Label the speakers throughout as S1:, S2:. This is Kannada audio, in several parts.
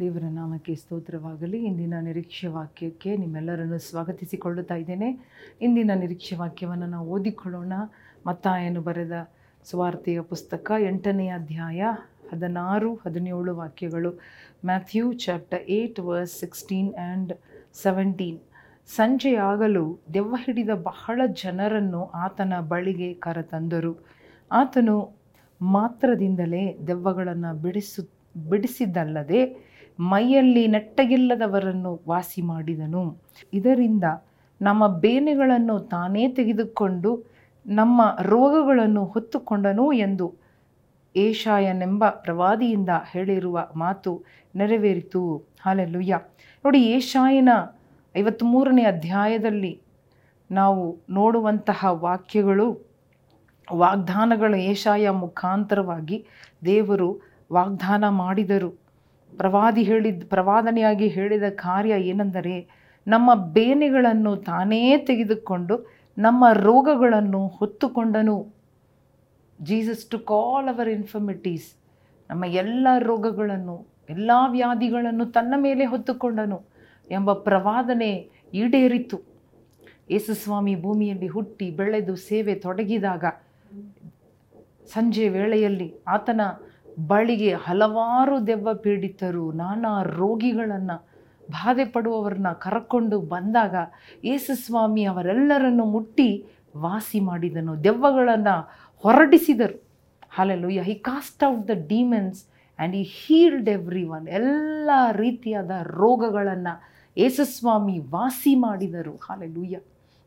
S1: ದೇವರ ನಾಮಕ್ಕೆ ಸ್ತೋತ್ರವಾಗಲಿ. ಇಂದಿನ ನಿರೀಕ್ಷೆ ವಾಕ್ಯಕ್ಕೆ ನಿಮ್ಮೆಲ್ಲರನ್ನು ಸ್ವಾಗತಿಸಿಕೊಳ್ಳುತ್ತಾ ಇದ್ದೇನೆ. ಇಂದಿನ ನಿರೀಕ್ಷೆ ವಾಕ್ಯವನ್ನು ನಾವು ಓದಿಕೊಳ್ಳೋಣ. ಮತ್ತಾಯನು ಬರೆದ ಸ್ವಾರ್ಥೆಯ ಪುಸ್ತಕ ಎಂಟನೆಯ ಅಧ್ಯಾಯ ಹದಿನಾರು, ಹದಿನೇಳು ವಾಕ್ಯಗಳು. Matthew chapter eight verse sixteen and seventeen. ಸಂಜೆಯಾಗಲು ದೆವ್ವ ಹಿಡಿದ ಬಹಳ ಜನರನ್ನು ಆತನ ಬಳಿಗೆ ಕರೆತಂದರು. ಆತನು ಮಾತ್ರದಿಂದಲೇ ದೆವ್ವಗಳನ್ನು ಬಿಡಿಸು, ಬಿಡಿಸಿದ್ದಲ್ಲದೆ ಮೈಯಲ್ಲಿ ನೆಟ್ಟಗಿಲ್ಲದವರನ್ನು ವಾಸಿ ಮಾಡಿದನು. ಇದರಿಂದ ನಮ್ಮ ಬೇನೆಗಳನ್ನು ತಾನೇ ತೆಗೆದುಕೊಂಡು ನಮ್ಮ ರೋಗಗಳನ್ನು ಹೊತ್ತುಕೊಂಡನು ಎಂದು ಏಷಾಯನೆಂಬ ಪ್ರವಾದಿಯಿಂದ ಹೇಳಿರುವ ಮಾತು ನೆರವೇರಿತು. ಹಾಲೆಲ್ಲುಯ್ಯ ನೋಡಿ, ಏಷಾಯನ ಐವತ್ತ್ಮೂರನೇ ಅಧ್ಯಾಯದಲ್ಲಿ ನಾವು ನೋಡುವಂತಹ ವಾಕ್ಯಗಳು, ವಾಗ್ದಾನಗಳು ಏಷಾಯ ಮುಖಾಂತರವಾಗಿ ದೇವರು ವಾಗ್ದಾನ ಮಾಡಿದರು. ಪ್ರವಾದಿ ಹೇಳಿದ, ಪ್ರವಾದನೆಯಾಗಿ ಹೇಳಿದ ಕಾರ್ಯ ಏನೆಂದರೆ ನಮ್ಮ ಬೇನೆಗಳನ್ನು ತಾನೇ ತೆಗೆದುಕೊಂಡು ನಮ್ಮ ರೋಗಗಳನ್ನು ಹೊತ್ತುಕೊಂಡನು. Jesus took all our infirmities ನಮ್ಮ ಎಲ್ಲ ರೋಗಗಳನ್ನು, ಎಲ್ಲ ವ್ಯಾಧಿಗಳನ್ನು ತನ್ನ ಮೇಲೆ ಹೊತ್ತುಕೊಂಡನು ಎಂಬ ಪ್ರವಾದನೆ ಈಡೇರಿತು. ಯೇಸುಸ್ವಾಮಿ ಭೂಮಿಯಲ್ಲಿ ಹುಟ್ಟಿ ಬೆಳೆದು ಸೇವೆ ತೊಡಗಿದಾಗ ಸಂಜೆ ವೇಳೆಯಲ್ಲಿ ಆತನ ಬಳಿಗೆ ಹಲವಾರು ದೆವ್ವ ಪೀಡಿತರು, ನಾನಾ ರೋಗಿಗಳನ್ನು ಬಾಧೆ ಪಡುವವರನ್ನ ಕರಕೊಂಡು ಬಂದಾಗ ಯೇಸುಸ್ವಾಮಿ ಅವರೆಲ್ಲರನ್ನು ಮುಟ್ಟಿ ವಾಸಿ ಮಾಡಿದನು, ದೆವ್ವಗಳನ್ನು ಹೊರಡಿಸಿದರು. Hallelujah he cast out the demons and he healed every one ಎಲ್ಲ ರೀತಿಯಾದ ರೋಗಗಳನ್ನು ಯೇಸುಸ್ವಾಮಿ ವಾಸಿ ಮಾಡಿದರು. ಹಾಲೆಲೂಯ್ಯ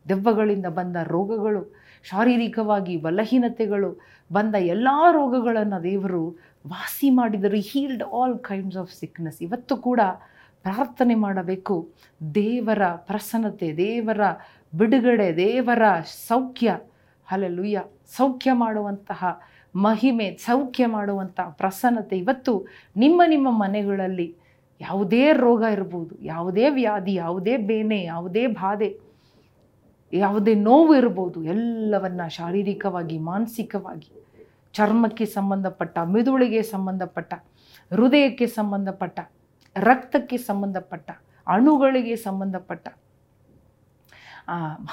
S1: ದೆವ್ವಗಳಿಂದ ಬಂದ ರೋಗಗಳು, ಶಾರೀರಿಕವಾಗಿ ಬಲಹೀನತೆಗಳು, ಬಂದ ಎಲ್ಲ ರೋಗಗಳನ್ನು ದೇವರು ವಾಸಿ ಮಾಡಿದರು. Healed all kinds of sickness ಇವತ್ತು ಕೂಡ ಪ್ರಾರ್ಥನೆ ಮಾಡಬೇಕು. ದೇವರ ಪ್ರಸನ್ನತೆ, ದೇವರ ಬಿಡುಗಡೆ, ದೇವರ ಸೌಖ್ಯ. ಅಲ್ಲೆಲ್ಲುಯ್ಯ ಸೌಖ್ಯ ಮಾಡುವಂತಹ ಮಹಿಮೆ, ಸೌಖ್ಯ ಮಾಡುವಂಥ ಪ್ರಸನ್ನತೆ ಇವತ್ತು ನಿಮ್ಮ ನಿಮ್ಮ ಮನೆಗಳಲ್ಲಿ ಯಾವುದೇ ರೋಗ ಇರ್ಬೋದು, ಯಾವುದೇ ವ್ಯಾಧಿ, ಯಾವುದೇ ಬೇನೆ, ಯಾವುದೇ ಬಾಧೆ, ಯಾವುದೇ ನೋವು ಇರ್ಬೋದು, ಎಲ್ಲವನ್ನು ಶಾರೀರಿಕವಾಗಿ, ಮಾನಸಿಕವಾಗಿ ಚರ್ಮಕ್ಕೆ ಸಂಬಂಧಪಟ್ಟ, ಮೆದುಳಿಗೆ ಸಂಬಂಧಪಟ್ಟ, ಹೃದಯಕ್ಕೆ ಸಂಬಂಧಪಟ್ಟ, ರಕ್ತಕ್ಕೆ ಸಂಬಂಧಪಟ್ಟ, ಅಣುಗಳಿಗೆ ಸಂಬಂಧಪಟ್ಟ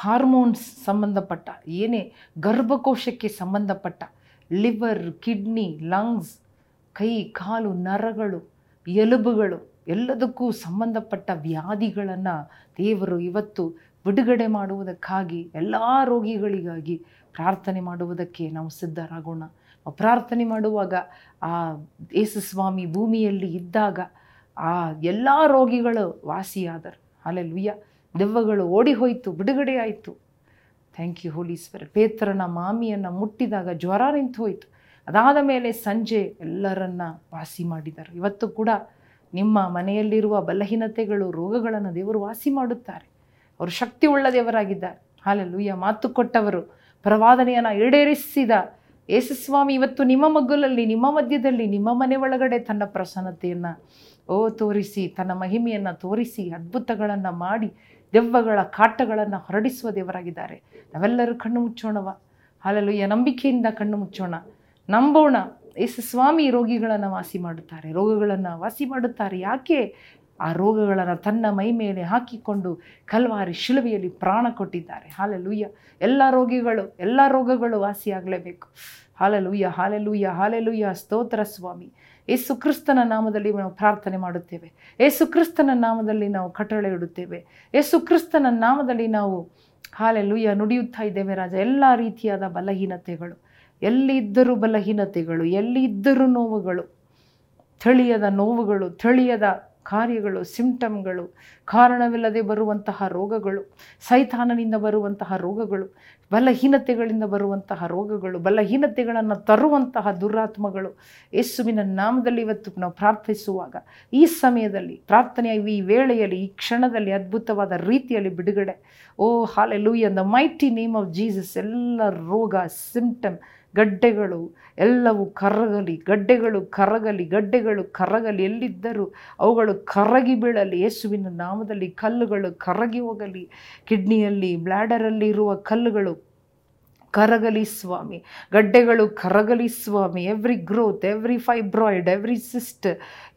S1: ಹಾರ್ಮೋನ್ಸ್ ಸಂಬಂಧಪಟ್ಟ, ಏನೇ ಗರ್ಭಕೋಶಕ್ಕೆ ಸಂಬಂಧಪಟ್ಟ ಲಿವರ್ ಕಿಡ್ನಿ ಲಂಗ್ಸ್ ಕೈ, ಕಾಲು, ನರಗಳು, ಎಲುಬುಗಳು, ಎಲ್ಲದಕ್ಕೂ ಸಂಬಂಧಪಟ್ಟ ವ್ಯಾಧಿಗಳನ್ನು ದೇವರು ಇವತ್ತು ಬಿಡುಗಡೆ ಮಾಡುವುದಕ್ಕಾಗಿ, ಎಲ್ಲ ರೋಗಿಗಳಿಗಾಗಿ ಪ್ರಾರ್ಥನೆ ಮಾಡುವುದಕ್ಕೆ ನಾವು ಸಿದ್ಧರಾಗೋಣ. ಪ್ರಾರ್ಥನೆ ಮಾಡುವಾಗ, ಆ ಯೇಸುಸ್ವಾಮಿ ಭೂಮಿಯಲ್ಲಿ ಇದ್ದಾಗ ಆ ಎಲ್ಲ ರೋಗಿಗಳು ವಾಸಿಯಾದರು. ಅಲ್ಲೆಲ್ಲುಯ್ಯ ದೆವ್ವಗಳು ಓಡಿ ಹೋಯಿತು, ಬಿಡುಗಡೆ ಆಯಿತು. ಥ್ಯಾಂಕ್ ಯು ಹೋಲೀಶ್ವರ ಪೇತ್ರನ ಮಾಮಿಯನ್ನು ಮುಟ್ಟಿದಾಗ ಜ್ವರ ನಿಂತು ಹೋಯಿತು. ಅದಾದ ಮೇಲೆ ಸಂಜೆ ಎಲ್ಲರನ್ನ ವಾಸಿ ಮಾಡಿದರು. ಇವತ್ತು ಕೂಡ ನಿಮ್ಮ ಮನೆಯಲ್ಲಿರುವ ಬಲಹೀನತೆಗಳು, ರೋಗಗಳನ್ನು ದೇವರು ವಾಸಿ ಮಾಡುತ್ತಾರೆ. ಅವರು ಶಕ್ತಿ ಉಳ್ಳ ದೇವರಾಗಿದ್ದಾರೆ. ಹಾಲೆಲ್ಲುಯ್ಯ ಮಾತು ಕೊಟ್ಟವರು ಪ್ರವಾದನೆಯನ್ನು ಈಡೇರಿಸಿದ ಯೇಸುಸ್ವಾಮಿ ಇವತ್ತು ನಿಮ್ಮ ಮಗ್ಗುಲಲ್ಲಿ, ನಿಮ್ಮ ಮಧ್ಯದಲ್ಲಿ, ನಿಮ್ಮ ಮನೆ ಒಳಗಡೆ ತನ್ನ ಪ್ರಸನ್ನತೆಯನ್ನು, ಓ, ತೋರಿಸಿ, ತನ್ನ ಮಹಿಮೆಯನ್ನು ತೋರಿಸಿ, ಅದ್ಭುತಗಳನ್ನು ಮಾಡಿ, ದೆವ್ವಗಳ ಕಾಟಗಳನ್ನು ಹೊರಡಿಸುವ ದೇವರಾಗಿದ್ದಾರೆ. ನಾವೆಲ್ಲರೂ ಕಣ್ಣು ಮುಚ್ಚೋಣವ. ಹಾಲೆಲ್ಲುಯ್ಯ ನಂಬಿಕೆಯಿಂದ ಕಣ್ಣು ಮುಚ್ಚೋಣ. ನಂಬೋಣ. ಯೇಸು ಸ್ವಾಮಿ ರೋಗಿಗಳನ್ನು ವಾಸಿ ಮಾಡುತ್ತಾರೆ. ರೋಗಗಳನ್ನು ವಾಸಿ ಮಾಡುತ್ತಾರೆ. ಯಾಕೆ? ಆ ರೋಗಗಳನ್ನು ತನ್ನ ಮೈ ಮೇಲೆ ಹಾಕಿಕೊಂಡು ಕಲ್ವಾರಿ ಶಿಲುಬೆಯಲ್ಲಿ ಪ್ರಾಣ ಕೊಟ್ಟಿದ್ದಾರೆ. ಹಾಲೆಲೂಯ್ಯ. ಎಲ್ಲ ರೋಗಿಗಳು, ಎಲ್ಲ ರೋಗಗಳು ವಾಸಿಯಾಗಲೇಬೇಕು. Hallelujah hallelujah hallelujah. ಸ್ತೋತ್ರ ಸ್ವಾಮಿ. ಯೇಸು ಕ್ರಿಸ್ತನ ನಾಮದಲ್ಲಿ ನಾವು ಪ್ರಾರ್ಥನೆ ಮಾಡುತ್ತೇವೆ. ಯೇಸು ಕ್ರಿಸ್ತನ ನಾಮದಲ್ಲಿ ನಾವು ಕಟ್ಟಳೆ ಇಡುತ್ತೇವೆ. ಯೇಸು ಕ್ರಿಸ್ತನ ನಾಮದಲ್ಲಿ ನಾವು ಹಾಲೆಲೂಯ್ಯ ನುಡಿಯುತ್ತಾ ಇದ್ದೇವೆ ರಾಜ. ಎಲ್ಲ ರೀತಿಯಾದ ಬಲಹೀನತೆಗಳು ಎಲ್ಲಿ ಇದ್ದರೂ ಬಲಹೀನತೆಗಳು ಎಲ್ಲಿ ಇದ್ದರೂ ನೋವುಗಳು ತಳಿಯದ ನೋವುಗಳು, ಥಳಿಯದ ಕಾರ್ಯಗಳು ಸಿಂಪ್ಟಮ್ಗಳು ಕಾರಣವಿಲ್ಲದೆ ಬರುವಂತಹ ರೋಗಗಳು, ಸೈತಾನನಿಂದ ಬರುವಂತಹ ರೋಗಗಳು, ಬಲಹೀನತೆಗಳಿಂದ ಬರುವಂತಹ ರೋಗಗಳು, ಬಲಹೀನತೆಗಳನ್ನು ತರುವಂತಹ ದುರಾತ್ಮಗಳು. ಯೇಸುವಿನ ನಾಮದಲ್ಲಿ ಇವತ್ತು ನಾವು ಪ್ರಾರ್ಥಿಸುವಾಗ, ಈ ಸಮಯದಲ್ಲಿ, ಪ್ರಾರ್ಥನೆಯ ಈ ವೇಳೆಯಲ್ಲಿ, ಈ ಕ್ಷಣದಲ್ಲಿ ಅದ್ಭುತವಾದ ರೀತಿಯಲ್ಲಿ ಬಿಡುಗಡೆ. O hallelujah the mighty name of Jesus ಎಲ್ಲ ರೋಗ ಸಿಂಪ್ಟಮ್ ಗಡ್ಡೆಗಳು ಎಲ್ಲವೂ ಕರಗಲಿ, ಗಡ್ಡೆಗಳು ಕರಗಲಿ ಗಡ್ಡೆಗಳು ಕರಗಲಿ, ಎಲ್ಲಿದ್ದರೂ ಅವುಗಳು ಕರಗಿ ಬೀಳಲಿ. ಯೇಸುವಿನ ನಾಮದಲ್ಲಿ ಕಲ್ಲುಗಳು ಕರಗಿ ಹೋಗಲಿ. ಕಿಡ್ನಿಯಲ್ಲಿ ಬ್ಲ್ಯಾಡರಲ್ಲಿ ಇರುವ ಕಲ್ಲುಗಳು ಕರಗಲಿ ಸ್ವಾಮಿ. ಗಡ್ಡೆಗಳು ಕರಗಲಿ ಸ್ವಾಮಿ. Every growth every fibroid every cyst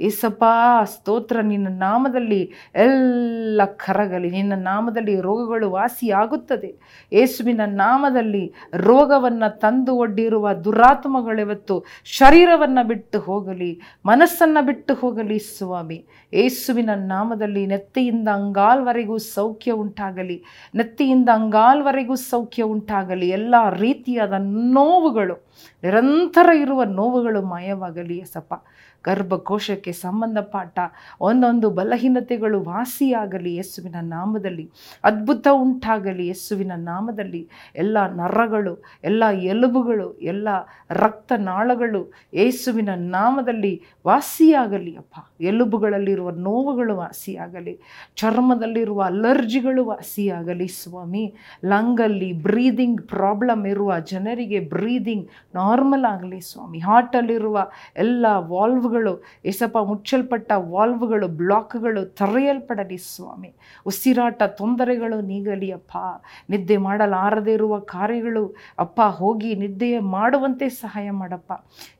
S1: Yesappa, ಸ್ತೋತ್ರ, ನಿನ್ನ ನಾಮದಲ್ಲಿ ಎಲ್ಲ ಕರಗಲಿ. ನಿನ್ನ ನಾಮದಲ್ಲಿ ರೋಗಗಳು ವಾಸಿಯಾಗುತ್ತದೆ. ಯೇಸುವಿನ ನಾಮದಲ್ಲಿ ರೋಗವನ್ನು ತಂದು ಒಡ್ಡಿರುವ ದುರಾತ್ಮಗಳಿವತ್ತು ಶರೀರವನ್ನು ಬಿಟ್ಟು ಹೋಗಲಿ, ಮನಸ್ಸನ್ನು ಬಿಟ್ಟು ಹೋಗಲಿ ಸ್ವಾಮಿ. ಯೇಸುವಿನ ನಾಮದಲ್ಲಿ ನೆತ್ತಿಯಿಂದ ಅಂಗಾಲ್ವರೆಗೂ ಸೌಖ್ಯ ಉಂಟಾಗಲಿ. ನೆತ್ತಿಯಿಂದ ಅಂಗಾಲ್ವರೆಗೂ ಸೌಖ್ಯ ಉಂಟಾಗಲಿ. ಎಲ್ಲ ರೀತಿಯಾದ ನೋವುಗಳು ನಿರಂತರ ಇರುವ ನೋವುಗಳು ಮಾಯವಾಗಲಿ ಎಸಪ್ಪ ಗರ್ಭಕೋಶಕ್ಕೆ ಸಂಬಂಧಪಟ್ಟ ಒಂದೊಂದು ಬಲಹೀನತೆಗಳು ವಾಸಿಯಾಗಲಿ ಯೇಸುವಿನ ನಾಮದಲ್ಲಿ. ಅದ್ಭುತ ಉಂಟಾಗಲಿ ಯೇಸುವಿನ ನಾಮದಲ್ಲಿ. ಎಲ್ಲ ನರಗಳು, ಎಲ್ಲ ಎಲುಬುಗಳು, ಎಲ್ಲ ರಕ್ತನಾಳಗಳು ಯೇಸುವಿನ ನಾಮದಲ್ಲಿ ವಾಸಿಯಾಗಲಿ ಅಪ್ಪ. ಎಲುಬುಗಳಲ್ಲಿರುವ ನೋವುಗಳು ವಾಸಿಯಾಗಲಿ. ಚರ್ಮದಲ್ಲಿರುವ ಅಲರ್ಜಿಗಳು ವಾಸಿಯಾಗಲಿ ಸ್ವಾಮಿ. ಲಂಗಲ್ಲಿ ಬ್ರೀದಿಂಗ್ ಪ್ರಾಬ್ಲಮ್ ಇರುವ ಜನರಿಗೆ ಬ್ರೀದಿಂಗ್ ನಾರ್ಮಲ್ ಆಗಲಿ ಸ್ವಾಮಿ. ಹಾರ್ಟಲ್ಲಿರುವ ಎಲ್ಲ ವಾಲ್ವ್ಗಳು ಎಸಪ್ಪ ಮುಚ್ಚಲ್ಪಟ್ಟ ವಾಲ್ವ್ಗಳು, ಬ್ಲಾಕ್ಗಳು ತೆರೆಯಲ್ಪಡಲಿ ಸ್ವಾಮಿ. ಉಸಿರಾಟ ತೊಂದರೆಗಳು ನೀಗಲಿ ಅಪ್ಪ. ನಿದ್ದೆ ಮಾಡಲಾರದೇ ಇರುವ ಕಾರ್ಯಗಳು ಅಪ್ಪ, ಹೋಗಿ ನಿದ್ದೆ ಮಾಡುವಂತೆ ಸಹಾಯ ಮಾಡಪ್ಪ.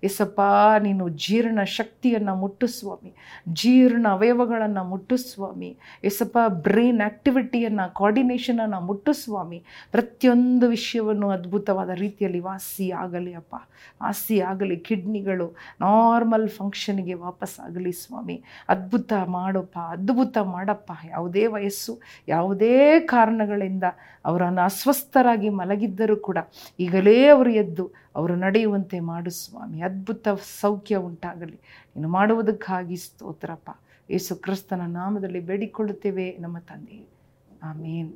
S1: ಎಸಪ್ಪ ನೀನು ಜೀರ್ಣ ಶಕ್ತಿಯನ್ನು ಮುಟ್ಟು ಸ್ವಾಮಿ. ಜೀರ್ಣ ಅವಯವಗಳನ್ನು ಮುಟ್ಟು ಸ್ವಾಮಿ. ಎಸಪ್ಪ ಬ್ರೈನ್ ಆ್ಯಕ್ಟಿವಿಟಿಯನ್ನು ಕೋಆರ್ಡಿನೇಷನನ್ನು ಮುಟ್ಟು ಸ್ವಾಮಿ. ಪ್ರತಿಯೊಂದು ವಿಷಯವನ್ನು ಅದ್ಭುತವಾದ ರೀತಿಯಲ್ಲಿ ವಾಸಿ ಆಗಲಿ ಅಪ್ಪ. ವಾಸಿ ಆಗಲಿ, ಕಿಡ್ನಿಗಳು ನಾರ್ಮಲ್ ಫಂಕ್ಷನ್ಗೆ ವಾಪಸ್ ಆಗಲಿ ಸ್ವಾಮಿ. ಅದ್ಭುತ ಮಾಡಪ್ಪ ಅದ್ಭುತ ಮಾಡಪ್ಪ. ಯಾವುದೇ ವಯಸ್ಸು, ಯಾವುದೇ ಕಾರಣಗಳಿಂದ ಅವರನ್ನು ಅಸ್ವಸ್ಥರಾಗಿ ಮಲಗಿದ್ದರೂ ಕೂಡ ಈಗಲೇ ಅವರು ಎದ್ದು ಅವರು ನಡೆಯುವಂತೆ ಮಾಡು ಸ್ವಾಮಿ. ಅದ್ಭುತ ಸೌಖ್ಯ ಉಂಟಾಗಲಿ. ನೀನು ಮಾಡುವುದಕ್ಕಾಗಿ ಸ್ತೋತ್ರಪ್ಪ. ಯೇಸು ಕ್ರಿಸ್ತನ ನಾಮದಲ್ಲಿ ಬೇಡಿಕೊಳ್ಳುತ್ತೇವೆ ನಮ್ಮ ತಂದೆ ಆಮೇನ್.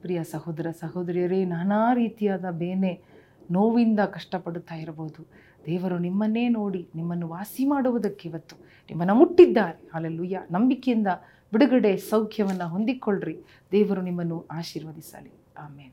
S1: ಪ್ರಿಯ ಸಹೋದರ ಸಹೋದರಿಯರೇ, ನಾನಾ ರೀತಿಯಾದ ಬೇನೆ ನೋವಿಂದ ಕಷ್ಟಪಡುತ್ತಾ ಇರಬಹುದು. ದೇವರು ನಿಮ್ಮನ್ನೇ ನೋಡಿ ನಿಮ್ಮನ್ನು ವಾಸಿ ಮಾಡುವುದಕ್ಕೆ ಇವತ್ತು ನಿಮ್ಮನ್ನು ಮುಟ್ಟಿದ್ದಾರೆ. ಅಲ್ಲೆಲ್ಲೂಯ್ಯ ನಂಬಿಕೆಯಿಂದ ಬಿಡುಗಡೆ ಸೌಖ್ಯವನ್ನು ಹೊಂದಿಕೊಳ್ಳ್ರಿ. ದೇವರು ನಿಮ್ಮನ್ನು ಆಶೀರ್ವದಿಸಲಿ. ಆಮೇನ್.